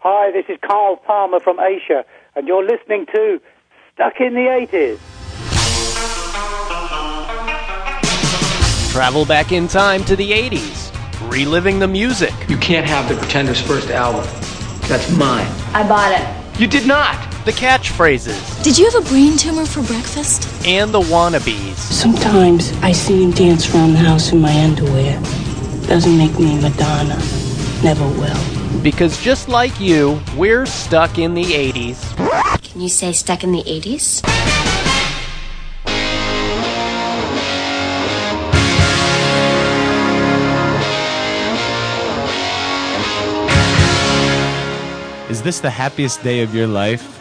Hi, this is Carl Palmer from Asia, and you're listening to Stuck in the 80s. Travel back in time to the 80s, reliving the music. You can't have the Pretenders' first album. That's mine. I bought it. You did not! The catchphrases. Did you have a brain tumor for breakfast? And the wannabes. Sometimes I see him dance around the house in my underwear. Doesn't make me Madonna. Never will. Because just like you, we're stuck in the 80s. Can you say stuck in the 80s? Is this the happiest day of your life?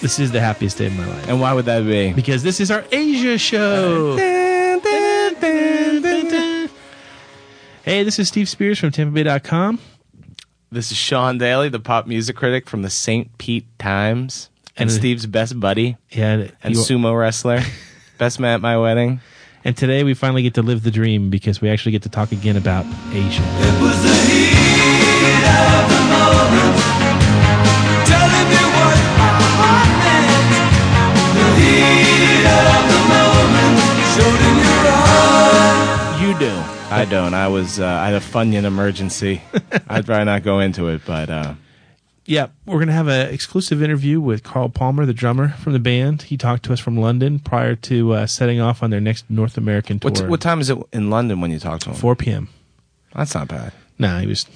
This is the happiest day of my life. And why would that be? Because this is our Asia show. Hey, this is Steve Spears from TampaBay.com. This is Sean Daly, the pop music critic from the St. Pete Times, and, And- Steve's best buddy Yeah, and you- sumo wrestler, best man at my wedding. and today we finally get to live the dream because we actually get to talk again about Asia. You do. I don't. I was. Uh, I had a Funyun emergency. I'd rather not go into it, but uh, Yeah, we're going to have an exclusive interview with Carl Palmer, the drummer from the band. He talked to us from London prior to uh, setting off on their next North American tour. what what time is it in London when you talk to him? 4 p.m. That's not bad. Nah, he was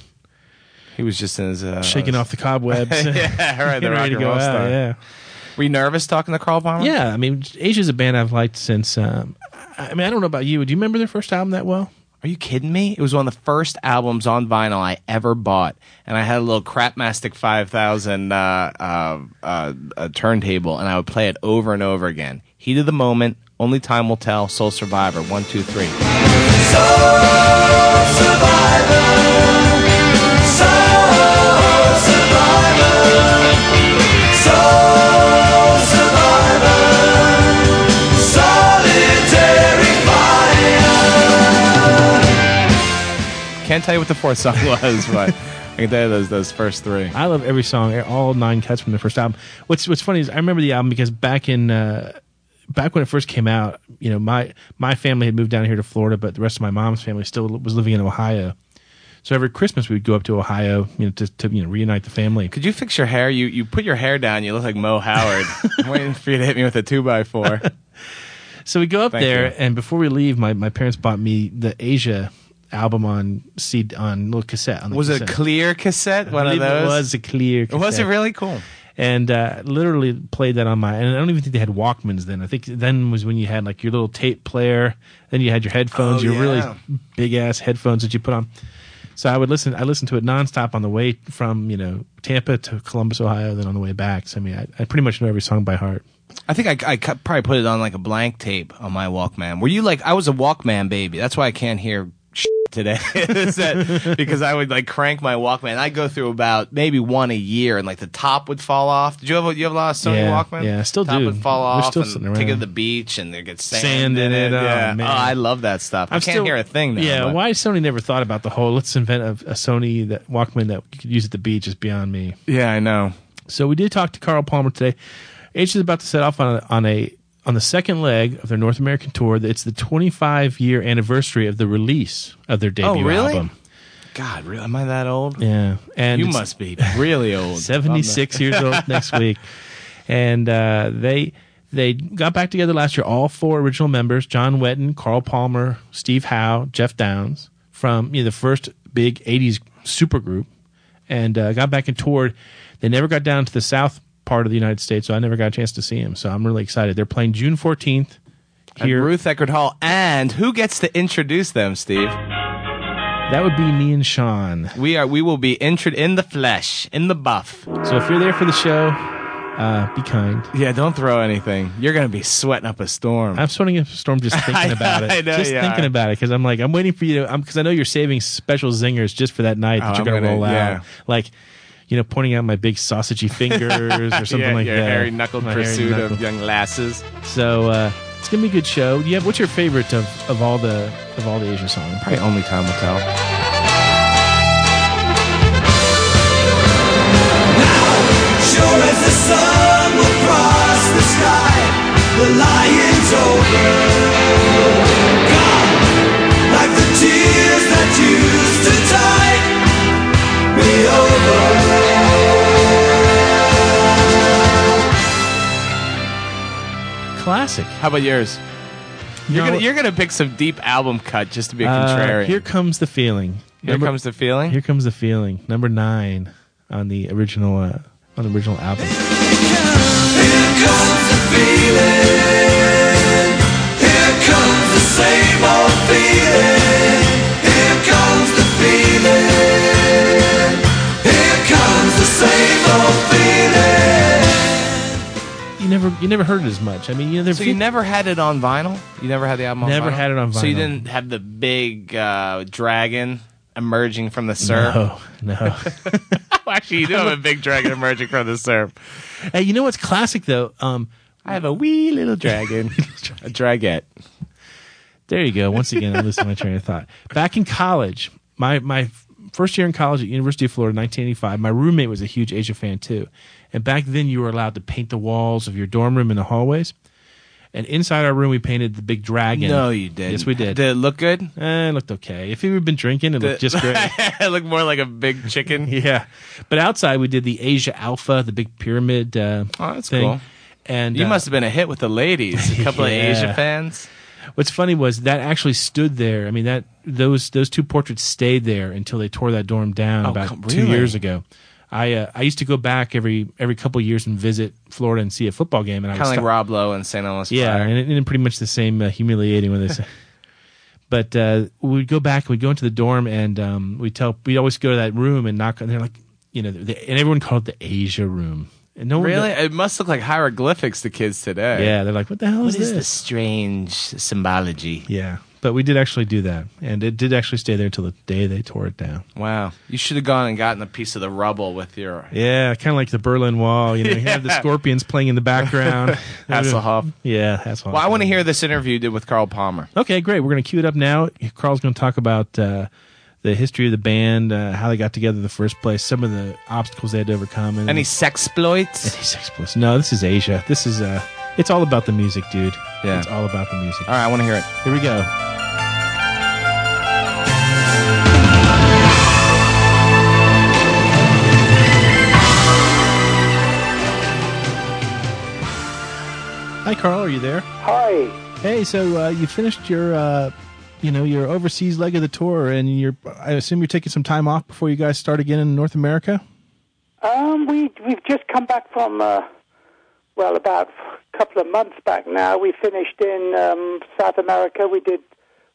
He was just in his uh, shaking off the cobwebs. yeah, right. The rock ready to and go roll out, star. Yeah. Were you nervous talking to Carl Palmer? Yeah, I mean, Asia's a band I've liked since. Um, I mean, I don't know about you. Do you remember their first album that well? Are you kidding me? It was one of the first albums on vinyl I ever bought, and I had a little Crapmastic 5000 uh, uh, uh, turntable, and I would play it over and over again. Heat of the moment, only time will tell. Soul Survivor, one, two, three. Can't tell you what the fourth song was, but I can tell you those those first three. I love every song, all nine cuts from the first album. What's What's funny is I remember the album because back in uh, back when it first came out, you know, my my family had moved down here to Florida, but the rest of my mom's family still was living in Ohio. So every Christmas we'd go up to Ohio, you know, to, to you know reunite the family. Could you fix your hair? You you put your hair down. You look like Moe Howard. I'm waiting for you to hit me with a two by four. So we go up Thank there, you. and before we leave, my, my parents bought me the Asia album on CD on little cassette. On the Was it a clear cassette? One of those. It was a clear. Cassette. Was it really cool? and uh, literally played that on my. And I don't even think they had Walkmans then. I think then was when you had like your little tape player. Then you had your headphones, Oh, your yeah. really big ass headphones that you put on. So I would listen. I listened to it nonstop on the way from you know Tampa to Columbus, Ohio, then on the way back. So I mean, I, I pretty much know every song by heart. I think I, I probably put it on like a blank tape on my Walkman. Were you like I was a Walkman baby? That's why I can't hear today. That because I would like crank my Walkman. I go through about maybe one a year, and like the top would fall off. Did you have a, you have a lot of Sony Yeah, Walkman? yeah, I still top do. would fall off still take it to the beach, and there gets sand, Sand in it. it, oh, yeah. man. Oh, I love that stuff. I I'm can't still- hear a thing now. Yeah, but- why Sony never thought about the whole let's invent a, a Sony that Walkman that you could use at the beach is beyond me. Yeah, I know. So we did talk to Carl Palmer today. H is about to set off on a, on a on the second leg of their North American tour. It's the 25 year anniversary of the release of their debut Oh, really? album. God, really? Am I that old? Yeah, and you must be really old. 76 years old next week, and uh, they they got back together last year. All four original members: John Wetton, Carl Palmer, Steve Howe, Geoff Downes, from you know, the first big '80s supergroup, and uh, got back and toured. They never got down to the south part of the United States, so I never got a chance to see them. So I'm really excited. They're playing June 14th At here. Ruth Eckerd Hall. And who gets to introduce them, Steve? That would be me and Sean. We are. We will be entered in the flesh, in the buff. So if you're there for the show, uh, be kind. Yeah, don't throw anything. You're gonna be sweating up a storm. I'm sweating up a storm just thinking about it. I know just thinking are. about it because I'm like I'm waiting for you to. Because I know you're saving special zingers just for that night that Oh, you're I'm gonna, gonna- roll out. yeah. Like, you know, pointing out my big sausagey fingers or something yeah, like your that. Hairy knuckle my pursuit hairy knuckle. of young lasses. So uh, it's gonna be a good show. Yeah, what's your favorite of, of all the of all the Asian songs? Probably only time will tell. Sure as the sun will cross the sky, the lion's over. Like the tears that used to die. Classic. How about yours? You're No. gonna you're gonna pick some deep album cut just to be a Uh, contrarian. here comes the feeling. Here Number- comes the feeling. Here comes the feeling. Number nine on the original uh, on the original album. Here comes the feeling. Here comes the same old feeling. You never you never heard it as much. I mean, you know, so you never had it on vinyl? You never had the album on Never vinyl? had it on vinyl. So you didn't have the big uh, dragon emerging from the surf? No, no. Well, Actually, you do have a big dragon emerging from the surf. hey, you know what's classic though? Um, I have a wee little dragon. a dragette. There you go. Once again, I losing my train of thought. Back in college, my my first year in college at University of Florida, 1985. My roommate was a huge Asia fan too, and back then you were allowed to paint the walls of your dorm room and the hallways. And inside our room, we painted the big dragon. No, you did. Yes, we did. Did it look good? Eh, it looked okay. If you had been drinking, it looked just great. it looked more like a big chicken. yeah, but outside we did the Asia Alpha, the big pyramid. Uh, Oh, that's thing. cool. And You uh, must have been a hit with the ladies. A couple Yeah. of Asia fans. What's funny was that actually stood there. I mean that those those two portraits stayed there until they tore that dorm down Oh, about come- two years ago. I uh, I used to go back every every couple of years and visit Florida and see a football game, and I Kind of like stop- Rob Lowe and St. Elmo's yeah, and, and pretty much the same uh, humiliating when they say. But uh, we'd go back, we'd go into the dorm, and um, we tell we'd always go to that room and knock. And they're like, you know, they, and everyone called it the Asia room. And no one Really? It must look like hieroglyphics to kids today. Yeah, they're like, what the hell What is is this? this strange symbology? Yeah, but we did actually do that, and it did actually stay there until the day they tore it down. Wow. You should have gone and gotten a piece of the rubble with your Yeah, kind of like the Berlin Wall. You know, you have the scorpions playing in the background. Hasselhoff. Yeah, Hasselhoff. Well, I want to hear this interview you did with Carl Palmer. Okay, great. We're going to cue it up now. Carl's going to talk about uh, the history of the band, uh, how they got together in the first place, some of the obstacles they had to overcome. And Any sexploits? any sex bliss. No, this is Asia. This is uh, it's all about the music, dude. Yeah. it's all about the music. All right, I want to hear it. Here we go. Hi, Carl. Are you there? Hi. Hey, so uh, you finished your, uh, you know, your overseas leg of the tour, and you're. I assume you're taking some time off before you guys start again in North America. Um, we we've just come back from uh, well, about a couple of months back now. We finished in um, South America. We did.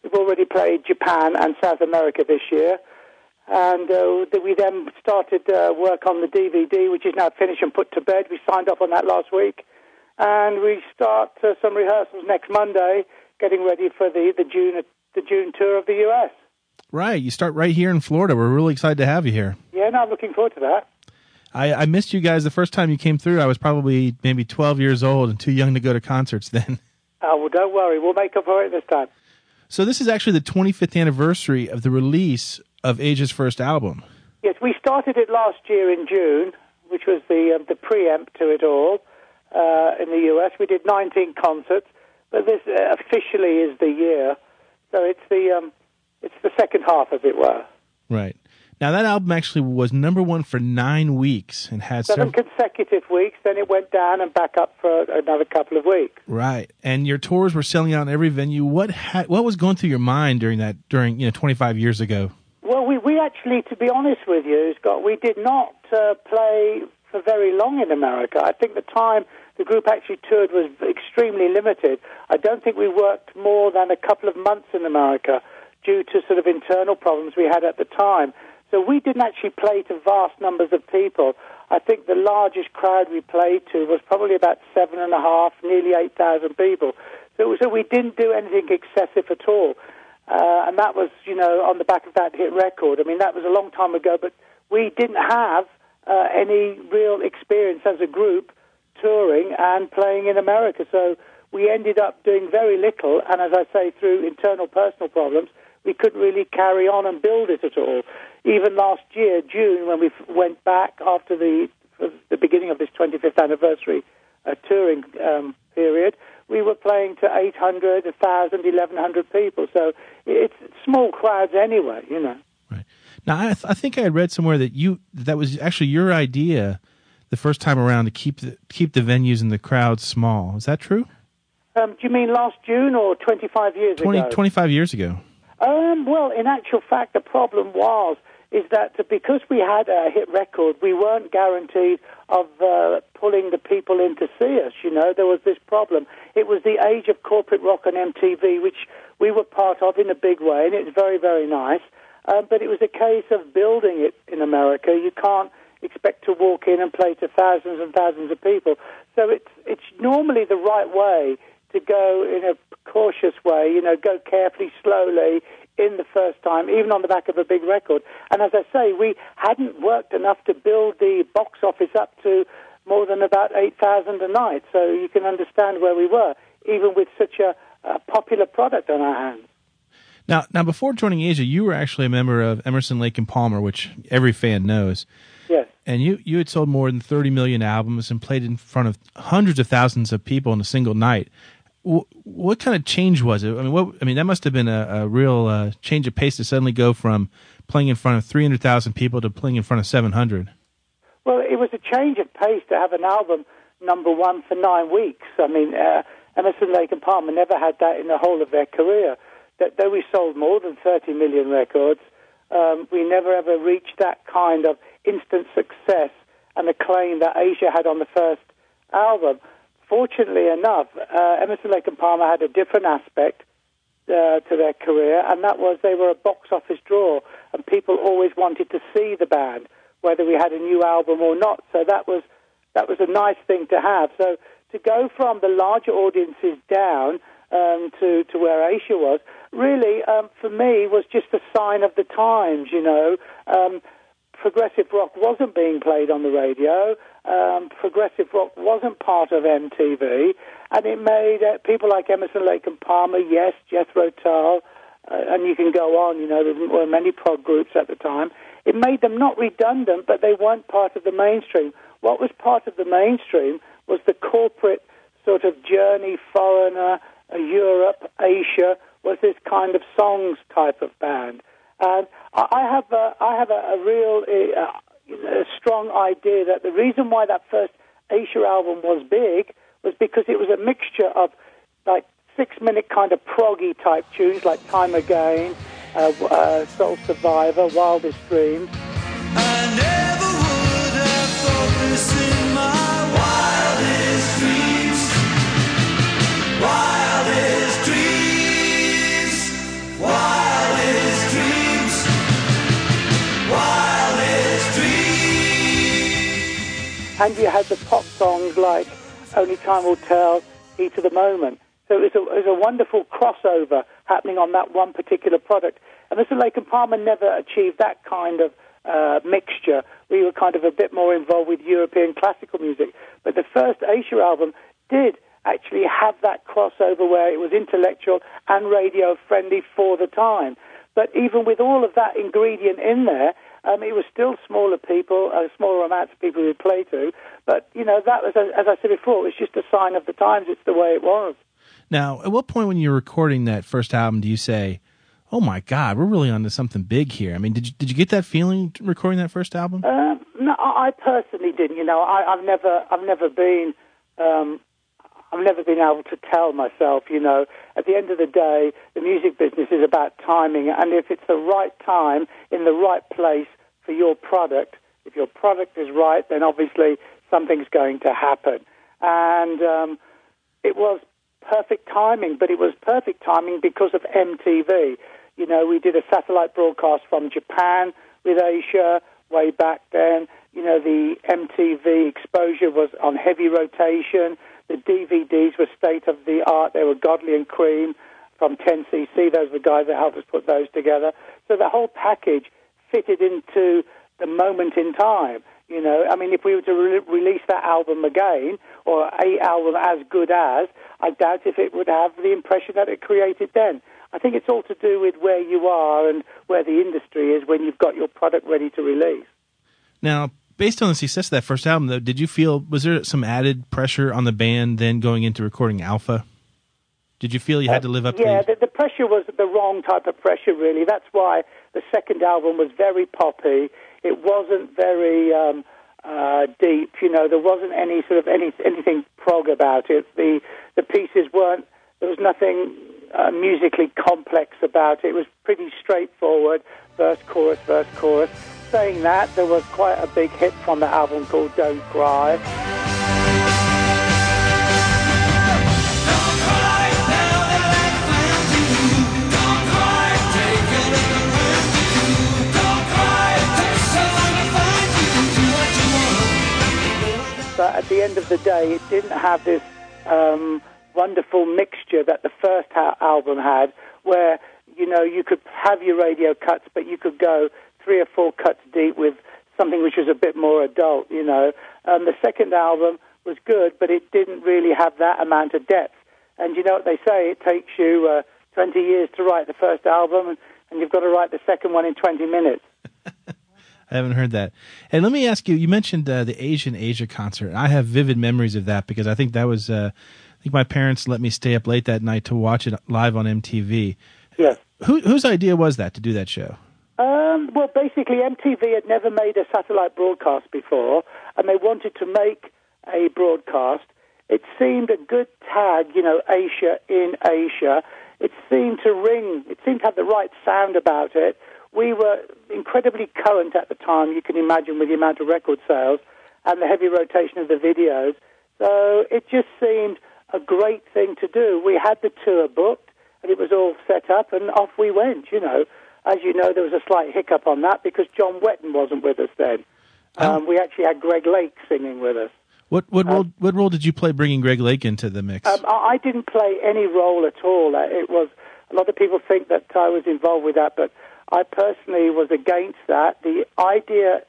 We've already played Japan and South America this year, and uh, we then started uh, work on the DVD, which is now finished and put to bed. We signed off on that last week, and we start uh, some rehearsals next Monday, getting ready for the the June the June tour of the U.S. Right. You start right here in Florida. We're really excited to have you here. Yeah, no, I'm looking forward to that. I, I missed you guys the first time you came through. I was probably maybe 12 years old and too young to go to concerts then. Oh, well, don't worry, we'll make up for it this time. So this is actually the 25th anniversary of the release of Asia's first album. Yes, we started it last year in June, which was the um, the preempt to it all uh, in the US. We did 19 concerts, but this uh, officially is the year, so it's the um, it's the second half, as it were. Right. Now that album actually was number one for nine weeks and had Seven several. consecutive weeks, then it went down and back up for another couple of weeks. Right, and your tours were selling out in every venue. What ha- what was going through your mind during that during you know 25 years ago? Well, we, we actually, to be honest with you, Scott, we did not uh, play for very long in America. I think the time the group actually toured was extremely limited. I don't think we worked more than a couple of months in America due to sort of internal problems we had at the time. So we didn't actually play to vast numbers of people. I think the largest crowd we played to was probably about seven and a half, nearly 8,000 people. So, so we didn't do anything excessive at all. Uh, and that was, you know, on the back of that hit record. I mean, that was a long time ago, but we didn't have uh, any real experience as a group touring and playing in America. So we ended up doing very little, and as I say, through internal personal problems, we couldn't really carry on and build it at all. Even last year, June, when we went back after the the beginning of this 25th anniversary uh, touring um, period, we were playing to 800, 1,000, 1,100 people. So it's small crowds anyway, you know. Now, I, th- I think I had read somewhere that you that was actually your idea the first time around to keep the, keep the venues and the crowds small. Is that true? Um, do you mean last June or 25 years 20, ago? 25 years ago. Um, well, in actual fact, the problem was is that because we had a hit record, we weren't guaranteed of uh, pulling the people in to see us. You know, there was this problem. It was the age of corporate rock and MTV, which we were part of in a big way, and it's very, very nice. Um, but it was a case of building it in America. You can't expect to walk in and play to thousands and thousands of people. So it's it's normally the right way to go in a cautious way. You know, go carefully, slowly in the first time, even on the back of a big record. And as I say, we hadn't worked enough to build the box office up to more than about eight thousand a night. So you can understand where we were, even with such a, a popular product on our hands. Now, now before joining Asia, you were actually a member of Emerson, Lake and Palmer, which every fan knows. Yes. And you, you had sold more than 30 million albums and played in front of hundreds of thousands of people in a single night. What, what kind of change was it? I mean, what, I mean, that must have been a, a real uh, change of pace to suddenly go from playing in front of 300,000 people to playing in front of 700. Well, it was a change of pace to have an album number one for nine weeks. I mean, uh, Emerson, Lake and Palmer never had that in the whole of their career. That though we sold more than 30 million records, um, we never ever reached that kind of instant success and acclaim that Asia had on the first album. Fortunately enough, uh, Emerson, Lake and Palmer had a different aspect uh, to their career, and that was they were a box office draw, and people always wanted to see the band, whether we had a new album or not. So that was that was a nice thing to have. So to go from the larger audiences down um, to to where Asia was, really um, for me was just a sign of the times. You know, um, progressive rock wasn't being played on the radio. Um, progressive rock wasn't part of MTV, and it made uh, people like Emerson, Lake and Palmer, yes, Jethro Tull, uh, and you can go on. You know, there were many prog groups at the time. It made them not redundant, but they weren't part of the mainstream. What was part of the mainstream was the corporate sort of journey, foreigner, uh, Europe, Asia, was this kind of songs type of band. And I have a, I have a, a real uh, a strong idea that the reason why that first Asia album was big was because it was a mixture of like six minute kind of proggy type tunes like Time Again, uh, uh, Soul Survivor, Wildest Dreams. Wildest dreams. Wildest dreams. Wildest and you had the pop songs like Only Time Will Tell, Heat of the Moment. So it was, a, it was a wonderful crossover happening on that one particular product. And Emerson, Lake and Palmer never achieved that kind of uh, mixture. We were kind of a bit more involved with European classical music. But the first Asia album did actually have that crossover where it was intellectual and radio friendly for the time. But even with all of that ingredient in there, um, it was still smaller people, uh, smaller amounts of people we'd play to. But, you know, that was, as I said before, it was just a sign of the times. It's the way it was. Now, at what point when you're recording that first album do you say, "Oh my God, we're really onto something big here"? I mean, did you, did you get that feeling recording that first album? Um, no, I I personally didn't. You know, I, I've never, I've never been, um, I've never been able to tell myself. You know, at the end of the day, the music business is about timing, and if it's the right time in the right place for your product, if your product is right, then obviously something's going to happen. And um, it was perfect timing, but it was perfect timing because of MTV. You know, we did a satellite broadcast from Japan with Asia way back then. You know, the MTV exposure was on heavy rotation. The DVDs were state of the art. They were Godley and Creme from 10cc. Those were the guys that helped us put those together. So the whole package fitted into the moment in time. You know, I mean, if we were to re- release that album again, or a album as good as, I doubt if it would have the impression that it created then. I think it's all to do with where you are and where the industry is when you've got your product ready to release. Now, based on the success of that first album, though, did you feel was there some added pressure on the band then going into recording Alpha? Did you feel you had to live up Yeah, to the, the, the pressure was the wrong type of pressure, really. That's why the second album was very poppy. It wasn't very um, uh, deep. You know, there wasn't any sort of any anything prog about it. The the pieces weren't. There was nothing uh, musically complex about it. It was pretty straightforward. Verse, chorus, verse, chorus. Saying that, there was quite a big hit from the album called "Don't Cry." But at the end of the day, it didn't have this um, wonderful mixture that the first album had, where you know you could have your radio cuts, but you could go three or four cuts deep with something which was a bit more adult. You know, um, the second album was good, but it didn't really have that amount of depth. And you know what they say? It takes you uh, 20 years to write the first album, and, and you've got to write the second one in 20 minutes. I haven't heard that. And let me ask you, you mentioned uh, the Asian Asia concert. I have vivid memories of that because I think that was, uh, I think my parents let me stay up late that night to watch it live on MTV. Yes. Who, whose idea was that to do that show? Um, well, basically, MTV had never made a satellite broadcast before, and they wanted to make a broadcast. It seemed a good tag, you know, Asia in Asia. It seemed to ring, it seemed to have the right sound about it. We were incredibly current at the time, you can imagine, with the amount of record sales and the heavy rotation of the videos. So it just seemed a great thing to do. We had the tour booked, and it was all set up, and off we went, you know. As you know, there was a slight hiccup on that because John Wetton wasn't with us then. Um, we actually had Greg Lake singing with us. What what role what role did you play bringing Greg Lake into the mix? Um, I I didn't play any role at all. Uh, It was a lot of people think that I was involved with that, but I personally was against that. The idea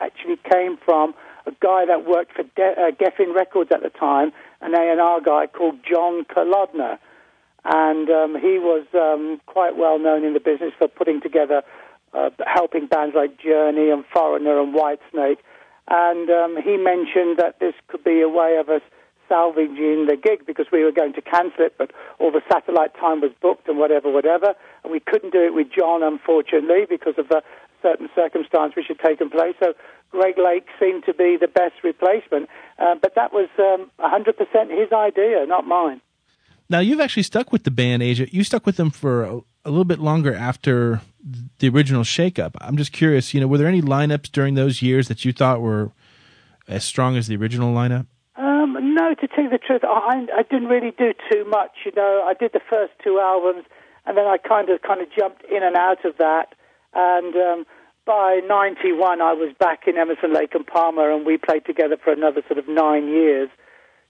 actually came from a guy that worked for De- uh, Geffen Records at the time, an A&R guy called John Kalodner. And um, he was um, quite well known in the business for putting together, uh, helping bands like Journey and Foreigner and Whitesnake. And um, he mentioned that this could be a way of us salvaging the gig because we were going to cancel it, but all the satellite time was booked and whatever, whatever. And we couldn't do it with John, unfortunately, because of a certain circumstance which had taken place. So Greg Lake seemed to be the best replacement. Uh, but that was um, 100% his idea, not mine. Now you've actually stuck with the band Asia. You stuck with them for a, a little bit longer after the original shakeup. I'm just curious. You know, were there any lineups during those years that you thought were as strong as the original lineup? Um, no, to tell you the truth, I, I didn't really do too much. You know, I did the first two albums, and then I kind of kind of jumped in and out of that. And um, by '91, I was back in Emerson, Lake and Palmer, and we played together for another sort of nine years.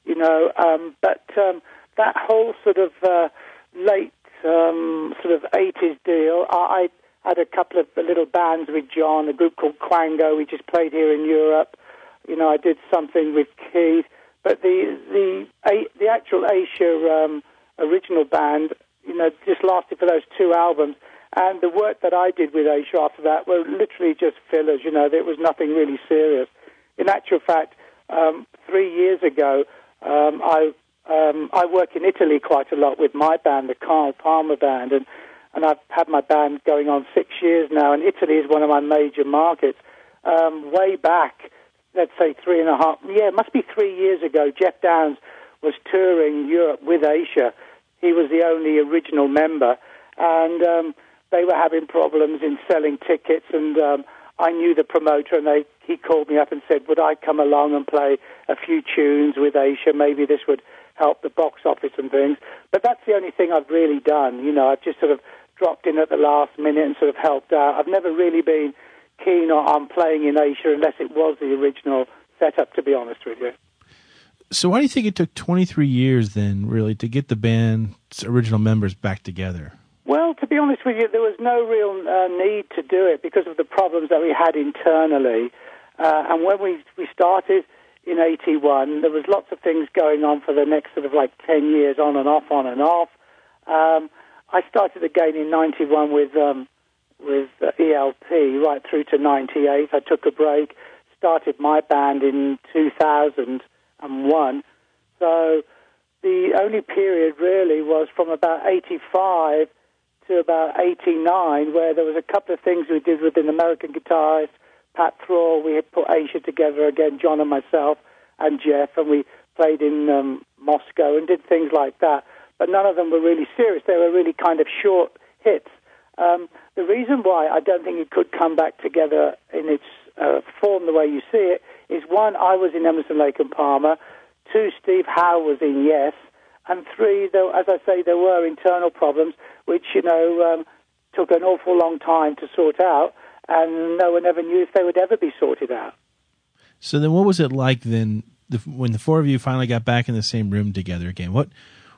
You know, um, but um, that whole sort of uh, late um, sort of 80s deal, I, I had a couple of little bands with John, a group called Qango. We just played here in Europe. You know, I did something with Keith. But the the the actual Asia um, original band, you know, just lasted for those two albums. And the work that I did with Asia after that were literally just fillers. You know, there was nothing really serious. In actual fact, um, three years ago, um, I um, I work in Italy quite a lot with my band, the Carl Palmer Band, and and I've had my band going on six years now. And Italy is one of my major markets. Um, way back, let's say three and a half, yeah, it must be three years ago. Geoff Downes was touring Europe with Asia. He was the only original member, and um, they were having problems in selling tickets. And um, I knew the promoter, and they he called me up and said, "Would I come along and play a few tunes with Asia? Maybe this would help the box office and things." But that's the only thing I've really done. You know, I've just sort of dropped in at the last minute and sort of helped out. I've never really been keen on, playing in Asia unless it was the original setup. To be honest with you. So why do you think it took 23 years then, really, to get the band's original members back together? Well, to be honest with you, there was no real uh, need to do it because of the problems that we had internally. Uh, and when we, we started in 81, there was lots of things going on for the next sort of like 10 years, on and off, on and off. Um, I started again in 91 with, um, with uh, ELP right through to 98. I took a break, started my band in 2001. So the only period really was from about 85 to about 89, where there was a couple of things we did with an American guitarist, Pat Thrall. We had put Asia together again, John and myself and Jeff, and we played in um, Moscow and did things like that. But none of them were really serious. They were really kind of short hits. Um, the reason why I don't think it could come back together in its uh, form the way you see it is one, I was in Emerson, Lake and Palmer. Two, Steve Howe was in Yes. And three, though, as I say, there were internal problems which, you know, um, took an awful long time to sort out, and no one ever knew if they would ever be sorted out. So then, what was it like then the, when the four of you finally got back in the same room together again? What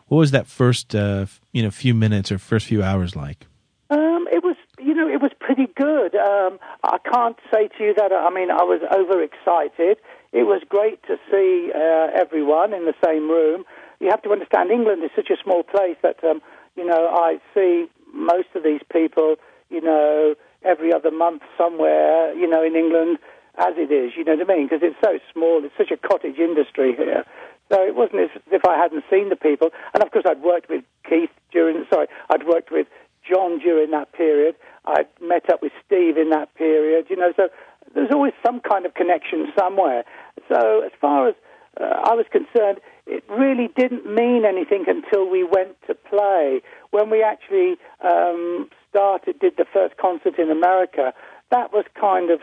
what was that first uh, you know few minutes or first few hours like? Um, it was, you know, it was pretty good. Um, I can't say to you that, I mean, I was overexcited. It was great to see uh, everyone in the same room. You have to understand, England is such a small place that, um, you know, I see most of these people, you know, every other month somewhere, you know, in England as it is, you know what I mean? Because it's so small, it's such a cottage industry here. So it wasn't as if I hadn't seen the people. And of course, I'd worked with Keith during, sorry, I'd worked with John during that period. I'd met up with Steve in that period, you know, so there's always some kind of connection somewhere. So as far as uh, I was concerned, it really didn't mean anything until we went to play. When we actually um, started, did the first concert in America, that was kind of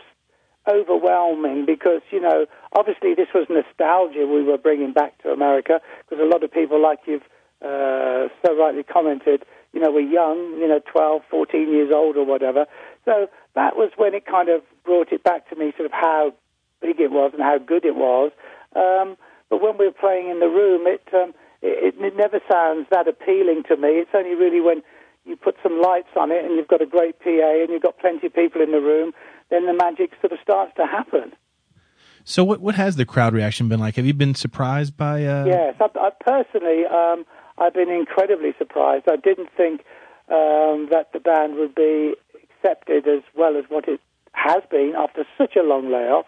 overwhelming because, you know, obviously this was nostalgia we were bringing back to America because a lot of people, like you've uh, so rightly commented, you know, we're young, you know, 12, 14 years old or whatever. So that was when it kind of brought it back to me, sort of how big it was and how good it was. Um, but when we were playing in the room, it, um, it, it never sounds that appealing to me. It's only really when you put some lights on it and you've got a great PA and you've got plenty of people in the room, then the magic sort of starts to happen. So what what has the crowd reaction been like? Have you been surprised by? Uh... Yes, I, I personally, um, I've been incredibly surprised. I didn't think um, that the band would be accepted as well as what it has been after such a long layoff.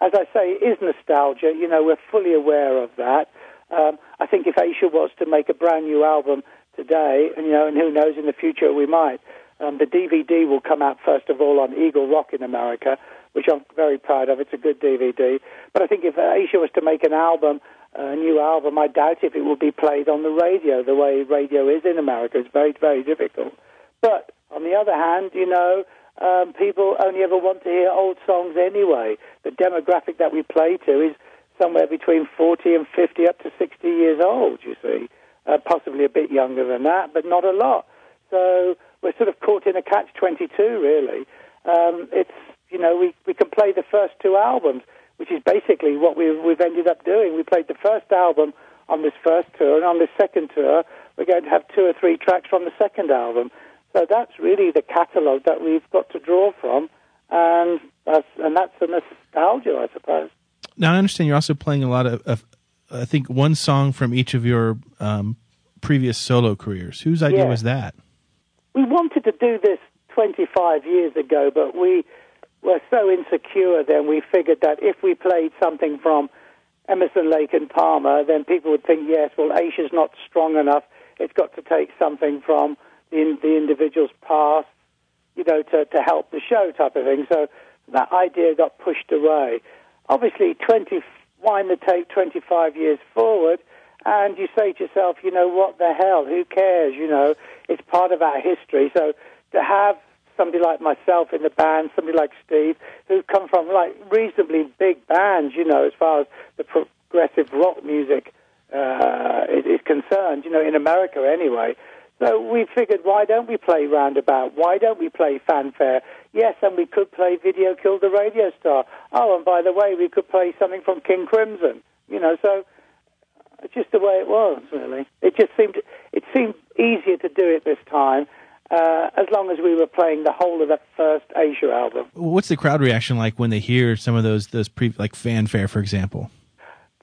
As I say, it is nostalgia. You know, we're fully aware of that. Um, I think if Asia was to make a brand new album today, and you know, and who knows, in the future we might. Um, the DVD will come out first of all on Eagle Rock in America, which I'm very proud of. It's a good DVD. But I think if Asia was to make an album, a new album, I doubt if it will be played on the radio the way radio is in America. It's very, very difficult. But on the other hand, you know, um, people only ever want to hear old songs anyway. The demographic that we play to is somewhere between 40 and 50 up to 60 years old, you see. Uh, possibly a bit younger than that, but not a lot. So we're sort of caught in a catch-22, really. Um, it's, you know, we, we can play the first two albums, which is basically what we've, we've ended up doing. We played the first album on this first tour, and on this second tour, we're going to have two or three tracks from the second album. So that's really the catalogue that we've got to draw from, and that's, and that's the nostalgia, I suppose. Now I understand you're also playing a lot of, of I think one song from each of your um, previous solo careers. Whose idea Yeah. was that? We wanted to do this 25 years ago, but we were so insecure then we figured that if we played something from Emerson, Lake and Palmer, then people would think, yes, well, Asia's not strong enough. It's got to take something from the, the individual's past, you know, to, to help the show type of thing. So that idea got pushed away. Obviously, 20, wind the tape 25 years forward, and you say to yourself, you know, what the hell? Who cares? You know, it's part of our history. So to have somebody like myself in the band, somebody like Steve, who come from like reasonably big bands, you know, as far as the progressive rock music uh, is, is concerned, you know, in America anyway. So we figured, why don't we play Roundabout? Why don't we play Fanfare? Yes, and we could play Video Killed the Radio Star. Oh, and by the way, we could play something from King Crimson. You know, so it's just the way it was, really. It just seemed it seemed easier to do it this time, uh, as long as we were playing the whole of that first Asia album. What's the crowd reaction like when they hear some of those those pre like fanfare, for example?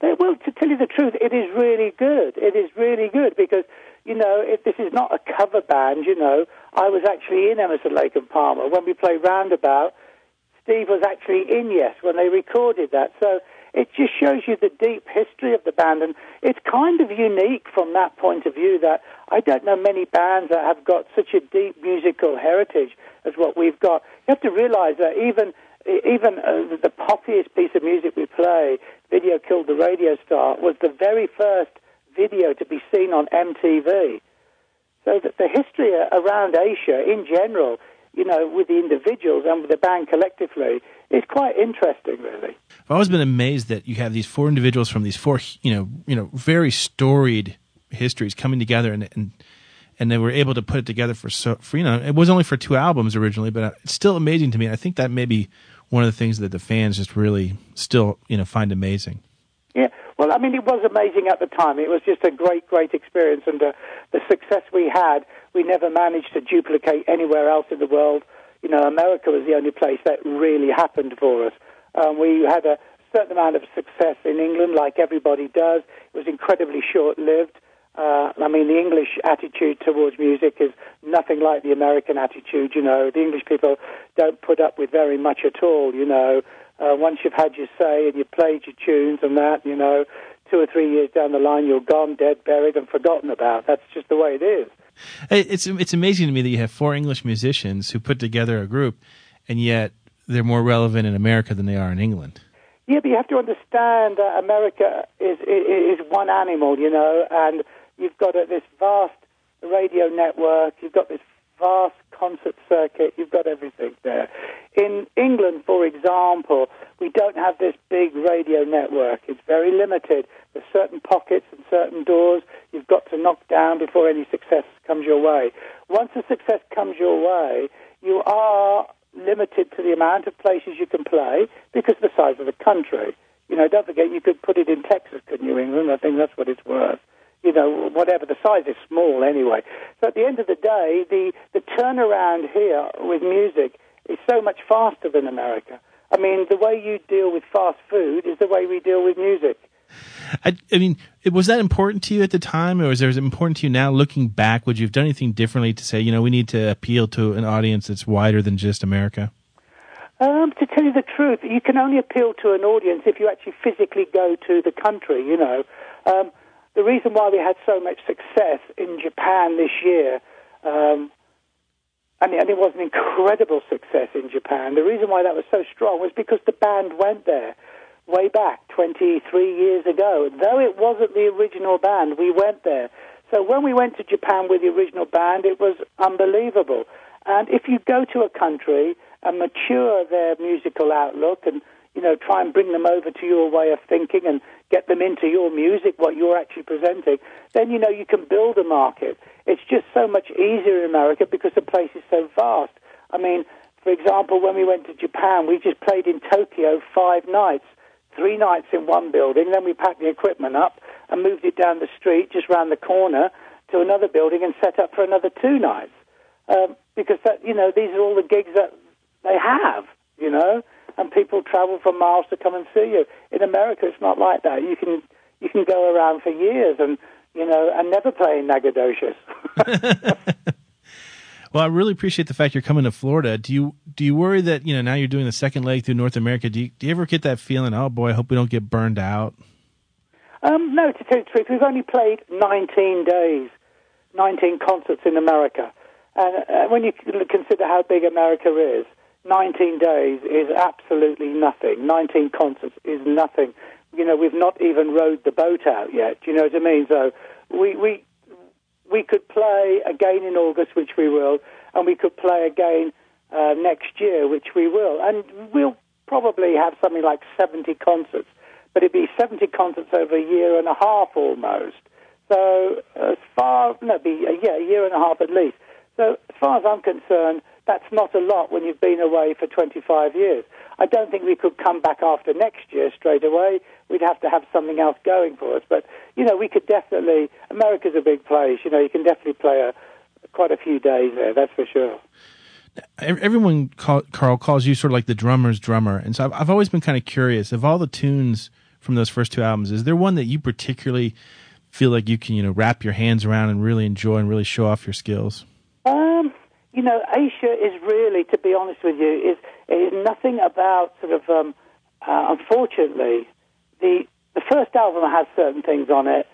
They, well, to tell you the truth, it is really good. It is really good because, you know, if this is not a cover band, you know, I was actually in Emerson, Lake and Palmer. When we played Roundabout, Steve was actually in Yes when they recorded that. So it just shows you the deep history of the band, and it's kind of unique from that point of view. That I don't know many bands that have got such a deep musical heritage as what we've got. You have to realise that even even uh, the poppiest piece of music we play, "Video Killed the Radio Star," was the very first video to be seen on MTV. So that the history around Asia in general, you know, with the individuals and with the band collectively, is quite interesting, really. I've always been amazed that you have these four individuals from these four, you know, you know, very storied histories coming together, and and and they were able to put it together for so for you know, it was only for two albums originally, but uh, it's still amazing to me. And I think that may be one of the things that the fans just really still you know find amazing. Yeah, well, I mean, it was amazing at the time. It was just a great, great experience, and uh, the success we had, we never managed to duplicate anywhere else in the world. You know, America was the only place that really happened for us. Um, we had a certain amount of success in England, like everybody does. It was incredibly short-lived. Uh, I mean, the English attitude towards music is nothing like the American attitude. You know, the English people don't put up with very much at all. You know, uh, once you've had your say and you've played your tunes and that, you know, two or three years down the line, you're gone, dead, buried, and forgotten about. That's just the way it is. It's it's amazing to me that you have four English musicians who put together a group, and yet they're more relevant in America than they are in England. Yeah, but you have to understand that America is is, is one animal, you know, and you've got this vast radio network, you've got this vast concert circuit, you've got everything there. In England, for example, we don't have this big radio network. It's very limited. There's certain pockets and certain doors you've got to knock down before any success comes your way. Once a success comes your way, you are limited to the amount of places you can play because of the size of the country. You know, don't forget you could put it in Texas, couldn't you, England? I think that's what it's worth. You know, whatever the size is small anyway. So at the end of the day, the the turnaround here with music is so much faster than America. I mean, the way you deal with fast food is the way we deal with music. I, I mean, was that important to you at the time, or is it important to you now? Looking back, would you have done anything differently to say, you know, we need to appeal to an audience that's wider than just America? Um, to tell you the truth, you can only appeal to an audience if you actually physically go to the country. You know, um, the reason why we had so much success in Japan this year, um, and, and it was an incredible success in Japan. The reason why that was so strong was because the band went there way back 23 years ago. Though it wasn't the original band, we went there. So when we went to Japan with the original band, it was unbelievable. And if you go to a country and mature their musical outlook and you know try and bring them over to your way of thinking and get them into your music, what you're actually presenting, then you know you can build a market. It's just so much easier in America because the place is so vast. I mean, for example, when we went to Japan, we just played in Tokyo five nights, three nights in one building, then we packed the equipment up and moved it down the street, just round the corner, to another building and set up for another two nights. Um, because that, you know, these are all the gigs that they have, you know, and people travel for miles to come and see you. In America, it's not like that. You can you can go around for years and you know and never play in Nacogdoches. Well, I really appreciate the fact you're coming to Florida. Do you do you worry that you know now you're doing the second leg through North America? Do you, do you ever get that feeling? Oh boy, I hope we don't get burned out. Um, no, to tell you the truth, we've only played 19 days, 19 concerts in America. And uh, when you consider how big America is, 19 days is absolutely nothing. 19 concerts is nothing. You know, we've not even rowed the boat out yet. Do you know what I mean? So we, we, we could play again in August, which we will, and we could play again uh, next year, which we will. And we'll probably have something like 70 concerts, but it'd be 70 concerts over a year and a half almost. So as far, no, be yeah, a year and a half at least. So as far as I'm concerned, that's not a lot when you've been away for 25 years. I don't think we could come back after next year straight away. We'd have to have something else going for us. But, you know, we could definitely, America's a big place. You know, you can definitely play a, quite a few days there, that's for sure. Everyone, call, Carl, calls you sort of like the drummer's drummer, and so I've, I've always been kind of curious. Of all the tunes from those first two albums, is there one that you particularly feel like you can, you know, wrap your hands around and really enjoy and really show off your skills? Um, you know, Asia is really, to be honest with you, is is nothing about sort of. Um, uh, unfortunately, the the first album has certain things on it,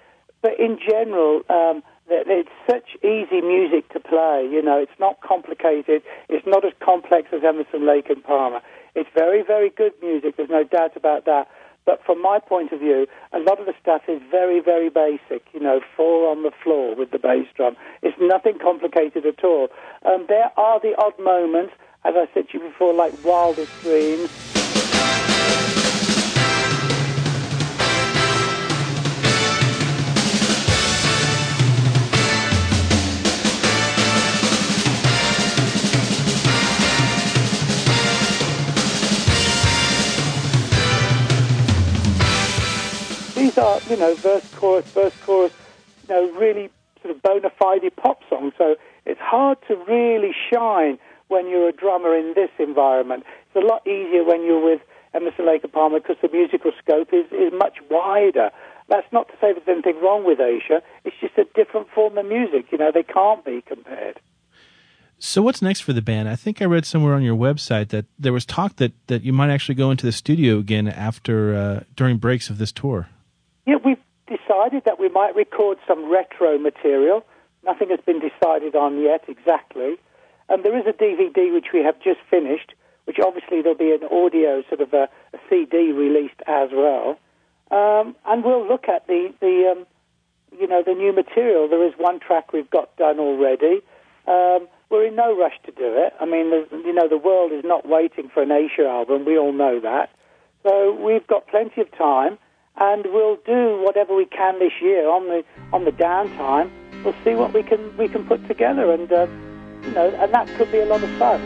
but in general, um, it's such easy music to play. You know, it's not complicated. It's not as complex as Emerson, Lake and Palmer. It's very, very good music. There's no doubt about that. But from my point of view, a lot of the stuff is very, very basic. You know, four on the floor with the bass drum. It's nothing complicated at all. Um, there are the odd moments, as I said to you before, like Wildest Dreams. These are, you know, verse, chorus, verse, chorus, you know, really sort of bona fide pop songs. So it's hard to really shine when you're a drummer in this environment. It's a lot easier when you're with Emerson Lake and Palmer because the musical scope is, is much wider. That's not to say there's anything wrong with Asia. It's just a different form of music. You know, they can't be compared. So what's next for the band? I think I read somewhere on your website that there was talk that, that you might actually go into the studio again after uh, during breaks of this tour. Yeah, we've decided that we might record some retro material. Nothing has been decided on yet exactly. And there is a DVD which we have just finished, which obviously there'll be an audio sort of a, a CD released as well. Um, and we'll look at the the um, you know the new material. There is one track we've got done already. Um, we're in no rush to do it. I mean, you know, the world is not waiting for an Asia album. We all know that. So we've got plenty of time, and we'll do whatever we can this year on the on the downtime. We'll see what we can we can put together, and uh, you know, and that could be a lot of fun.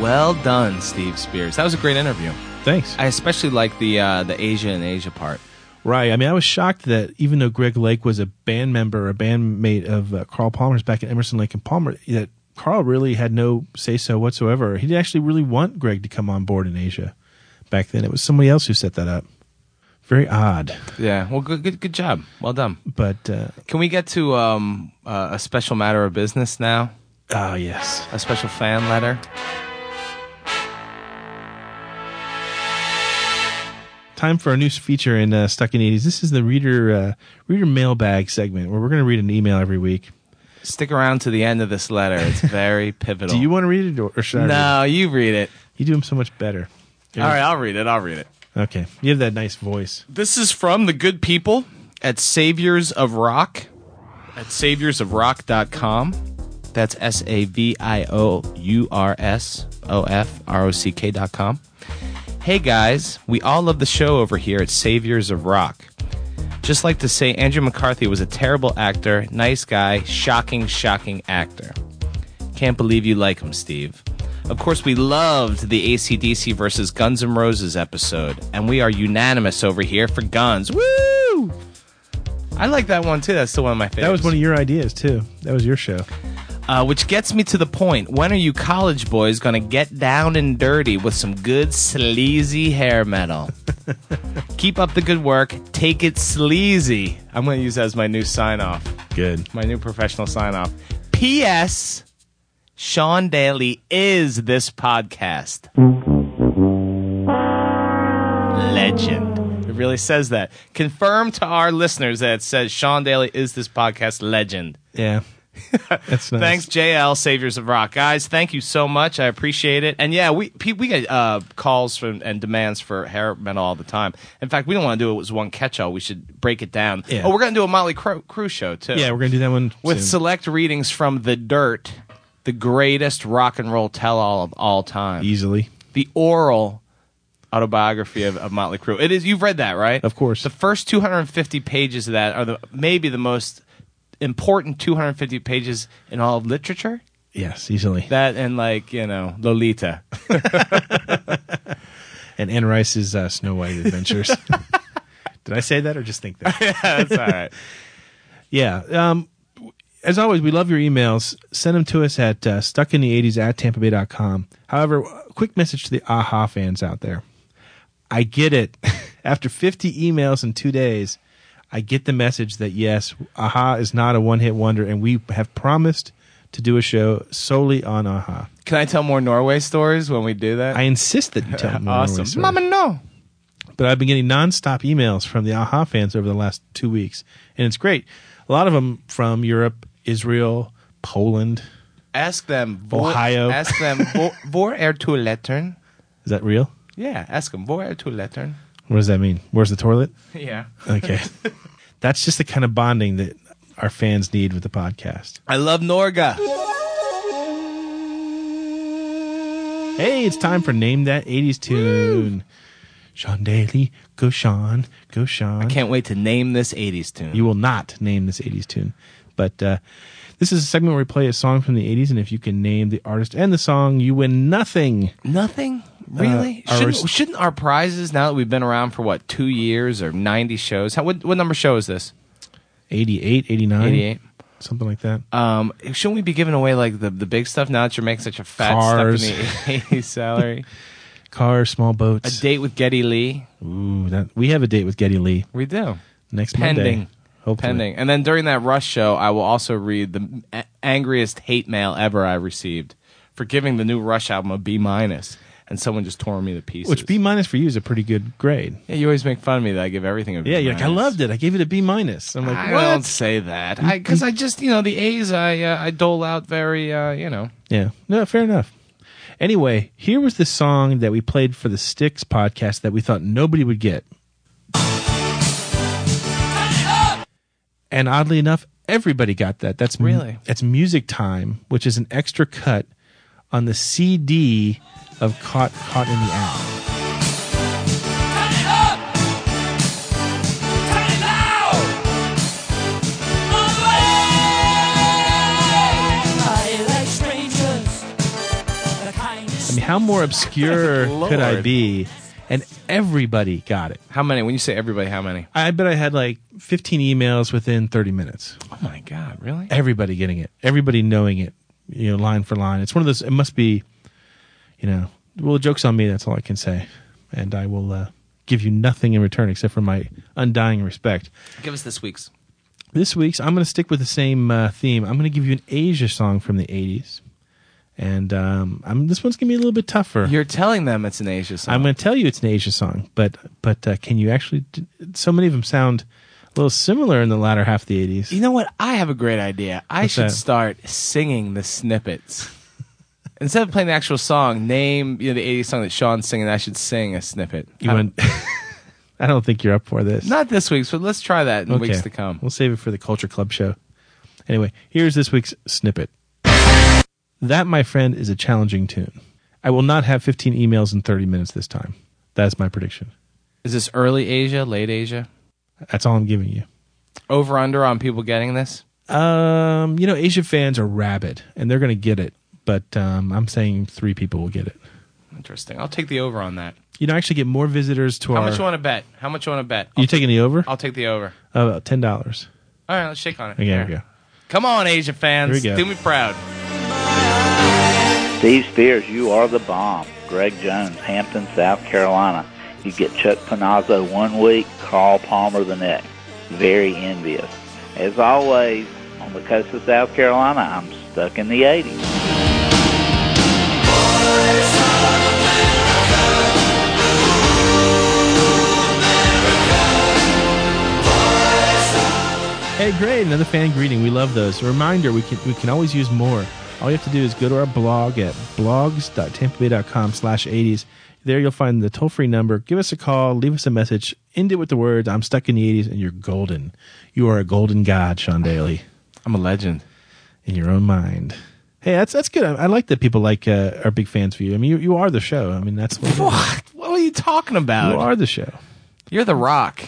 Well done, Steve Spears. That was a great interview. Thanks. I especially like the uh, the Asia and Asia part. Right. I mean, I was shocked that even though Greg Lake was a band member, a bandmate of uh, Carl Palmer's back at Emerson, Lake and Palmer, that Carl really had no say so whatsoever. He didn't actually really want Greg to come on board in Asia back then. It was somebody else who set that up. Very odd. Yeah. Well, good good good job. Well done. But uh, Can we get to um, uh, a special matter of business now? ah, yes. A special fan letter. Time for a new feature in uh, Stuck in 80s. This is the reader uh, reader mailbag segment where we're going to read an email every week. Stick around to the end of this letter. It's very pivotal. Do you want to read it or, or should I read No, you read it. it? You do them so much better. All right, I'll read it. I'll read it. Okay. You have that nice voice. This is from the good people at Saviors of Rock at saviorsofrock.com. That's S A V I O U R S O F R O C K dot com. Hey guys, we all love the show over here at Saviors of Rock. Just like to say, Andrew McCarthy was a terrible actor, nice guy, shocking, shocking actor. Can't believe you like him, Steve. Of course, we loved the ACDC versus Guns N' Roses episode, and we are unanimous over here for Guns. Woo! I like that one too. That's still one of my favorites. That was one of your ideas, too. That was your show. Uh, which gets me to the point. When are you college boys going to get down and dirty with some good sleazy hair metal? Keep up the good work. Take it sleazy. I'm going to use that as my new sign off. Good. My new professional sign off. P.S. Sean Daly is this podcast. Legend. It really says that. Confirm to our listeners that it says Sean Daly is this podcast legend. Yeah. That's nice. Thanks, JL, Saviors of Rock, guys. Thank you so much. I appreciate it. And yeah, we we get uh, calls from and demands for hair metal all the time. In fact, we don't want to do it as one catch-all. We should break it down. Yeah. Oh, we're gonna do a Motley Crue, Crue show too. Yeah, we're going to do that one with soon. select readings from The Dirt, the greatest rock and roll tell-all of all time, easily. the oral autobiography of, of Motley Crue. It is. You've read that, right? Of course. The first 250 pages of that are the maybe the most important 250 pages in all of literature. Yes, easily. That and like you know Lolita. and Anne Rice's uh, Snow White Adventures. Did I say that or just think that? That's all right. Yeah. Um, as always, we love your emails. Send them to us at uh, stuckinthe80s at tampabay.com. However, quick message to the AHA fans out there. I get it. After 50 emails in two days, I get the message that yes, Aha is not a one hit wonder, and we have promised to do a show solely on Aha. Can I tell more Norway stories when we do that? I insist that you tell more Norway awesome. stories. Mama, no. but I've been getting nonstop emails from the AHA fans over the last two weeks, and it's great. A lot of them from Europe, Israel, Poland. Ask them. Ohio. Ask them. Hvor er toiletteren? Is that real? Yeah, ask them. Hvor er toiletteren? What does that mean? Where's the toilet? Yeah. Okay. That's just the kind of bonding that our fans need with the podcast. I love Norga. Hey, it's time for Name That 80s Tune. Sean Daly, go Sean, go Sean. I can't wait to name this 80s tune. You will not name this 80s tune. But uh, this is a segment where we play a song from the 80s, and if you can name the artist and the song, you win nothing. Nothing? Really? Uh, shouldn't, res- shouldn't our prizes, now that we've been around for what, two years or 90 shows? How, what, what number show is this? 88, 89? 88. Something like that. Um, shouldn't we be giving away like the, the big stuff now that you're making such a fat Cars. stuff in the salary? Cars, small boats. a date with Geddy Lee? Ooh, that we have a date with Geddy Lee We do. next Pending. Monday. Hopefully. Pending. And then during that rush show, I will also read the angriest hate mail ever I received for giving the new Rush album a B minus, and someone just tore me to pieces. Which B minus for you is a pretty good grade. Yeah, you always make fun of me that I give everything a B Yeah, you're like I loved it. I gave it a B minus. I'm like, I what? don't say that because I, just you know the A's I uh, I dole out very uh, you know Yeah, no, fair enough. Anyway, here was the song that we played for the Styx podcast that we thought nobody would get. And oddly enough, everybody got that. That's Really? that's Music Time, which is an extra cut on the CD of Caught Caught in the Act. I mean, how more obscure could I Lord. be? And everybody got it. how many when you say everybody how many I bet I had like 15 emails within 30 minutes. oh my god really Everybody getting it. Everybody knowing it. You know, line for line. It's one of those. It must be, you know. Well, the joke's on me. That's all I can say. And I will uh, give you nothing in return except for my undying respect. give us this week's This week's, I'm going to stick with the same uh, theme. I'm going to give you an Asia song from the 80s. And um, I'm, this one's going to be a little bit tougher. you're telling them it's an Asia song I'm going to tell you it's an Asia song, but but uh, can you actually? d- So many of them sound a little similar in the latter half of the 80s. you know what I have a great idea I What's should that? start singing the snippets instead of playing the actual song name you know the 80s song that Sean's singing I should sing a snippet You I- want? I don't think you're up for this. not this week's but let's try that in okay. weeks to come We'll save it for the Culture Club show. Anyway, here's this week's snippet. That, my friend, is a challenging tune. I will not have 15 emails in 30 minutes this time. That's my prediction. is this early Asia late Asia That's all I'm giving you. over under on people getting this Um, you know, Asia fans are rabid, and they're going to get it. But um, I'm saying three people will get it. interesting I'll take the over on that You know, actually get more visitors to our. how our. much you want to bet how much you want to bet you taking the over? I'll take the over Oh, about ten dollars. all right let's shake on it Okay, there we go. Come on, Asia fans. Here we go. Do me proud. Steve Spears, you are the bomb. Greg Jones, Hampton, South Carolina. You get Chuck Panazzo one week, Carl Palmer the next. Very envious. As always, on the coast of South Carolina, I'm stuck in the 80s. Hey, great! Another fan greeting. We love those. A reminder: we can we can always use more. All you have to do is go to our blog at blogs.tampabay.com slash 80s. There you'll find the toll-free number. Give us a call. Leave us a message. End it with the words, I'm stuck in the 80s, and you're golden. You are a golden god, Sean Daly, I'm a legend. in your own mind. Hey, that's that's good. I, I like that people like uh, are big fans of you. I mean, you, you are the show. I mean, that's what. What? What are you talking about? You are the show. You're the rock.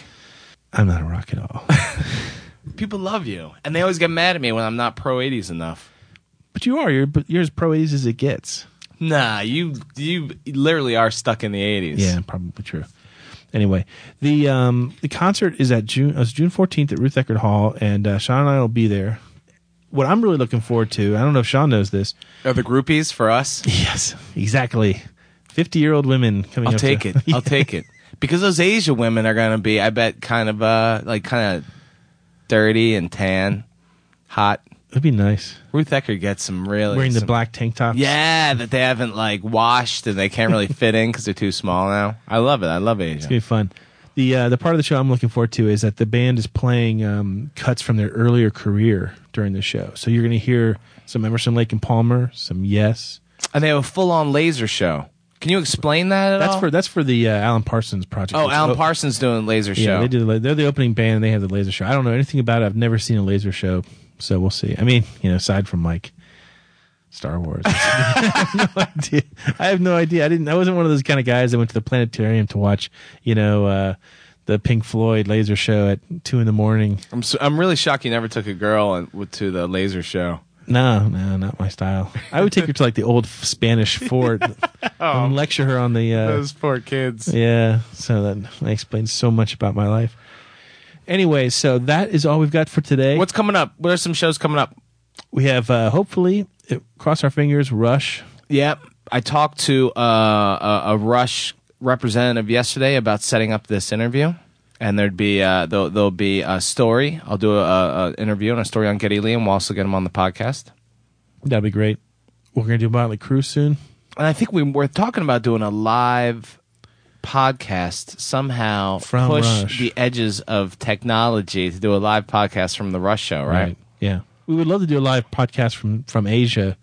I'm not a rock at all. People love you, and they always get mad at me when I'm not pro 80s enough. but you are. You're, you're as pro 80s as it gets. Nah, you you literally are stuck in the 80s. Yeah, probably true. Anyway, the um, the concert is at June. Uh, it's June fourteenth at Ruth Eckerd Hall, and uh, Sean and I will be there. What I'm really looking forward to, I don't know if Sean knows this. Are the groupies for us? Yes, exactly. Fifty year old women coming. I'll take to, it. I'll take it. because those Asia women are gonna be, I bet, kind of uh like kind of dirty and tan, hot. It'd be nice. Ruth Eckerd gets some really Wearing the some- black tank tops. Yeah, that they haven't like washed and they can't really fit in because they're too small now. I love it. I love it. It's gonna be fun. The uh, the part of the show I'm looking forward to is that the band is playing um, cuts from their earlier career during the show. So you're gonna hear some Emerson Lake and Palmer, some Yes. And they have a full on laser show. Can you explain that at That's all? for that's for the uh, Alan Parsons project. oh, It's Alan Parsons doing laser show. Yeah, they do. The, they're the opening band. and They have the laser show. I don't know anything about it. I've never seen a laser show, so we'll see. I mean, you know, aside from like Star Wars, I have no idea. I have no idea. I didn't. I wasn't one of those kind of guys that went to the planetarium to watch, you know, uh, the Pink Floyd laser show at two in the morning. I'm so, I'm really shocked you never took a girl and, to the laser show. No, no, not my style. I would take her to like the old Spanish fort and lecture her on the. Uh, Those poor kids. Yeah, so that explains so much about my life. Anyway, so that is all we've got for today. What's coming up? What are some shows coming up? we have? Uh, hopefully, uh, cross our fingers. Rush. Yep. I talked to uh, a, a Rush representative yesterday about setting up this interview, and there'd be uh, there'll, there'll be a story. I'll do a, a interview and a story on Geddy Lee, and we'll also get him on the podcast. That'd be great. We're gonna do Motley Crue soon. And I think we we're talking about doing a live podcast somehow From push Rush. the edges of technology to do a live podcast from the Rush show, right? Yeah. We would love to do a live podcast from from Asia,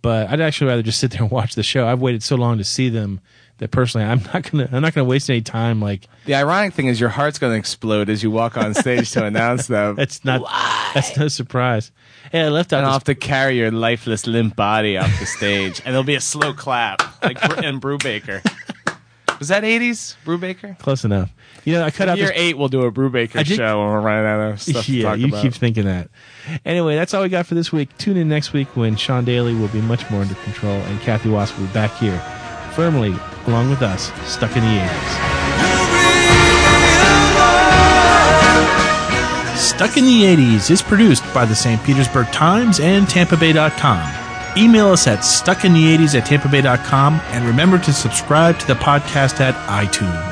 but I'd actually rather just sit there and watch the show. I've waited so long to see them that personally, I'm not gonna I'm not gonna waste any time. Like The ironic thing is your heart's to explode as you walk on stage to announce them. that's not that's no surprise. Hey, I left out and I'll have to carry your lifeless, limp body off the stage, and there'll be a slow clap, like Br- in Brubaker. Was that '80s Brubaker? close enough. You know, I cut out Year this eight, we'll do a Brubaker I did- show when we're running out of stuff yeah, you about. keep thinking that. Anyway, that's all we got for this week. Tune in next week when Sean Daly will be much more under control and Kathy Wasp will be back here, firmly along with us, stuck in the 80s. Stuck in the 80s is produced by the St. Petersburg Times and TampaBay.com. Email us at stuckinthe80s at TampaBay.com and remember to subscribe to the podcast at iTunes.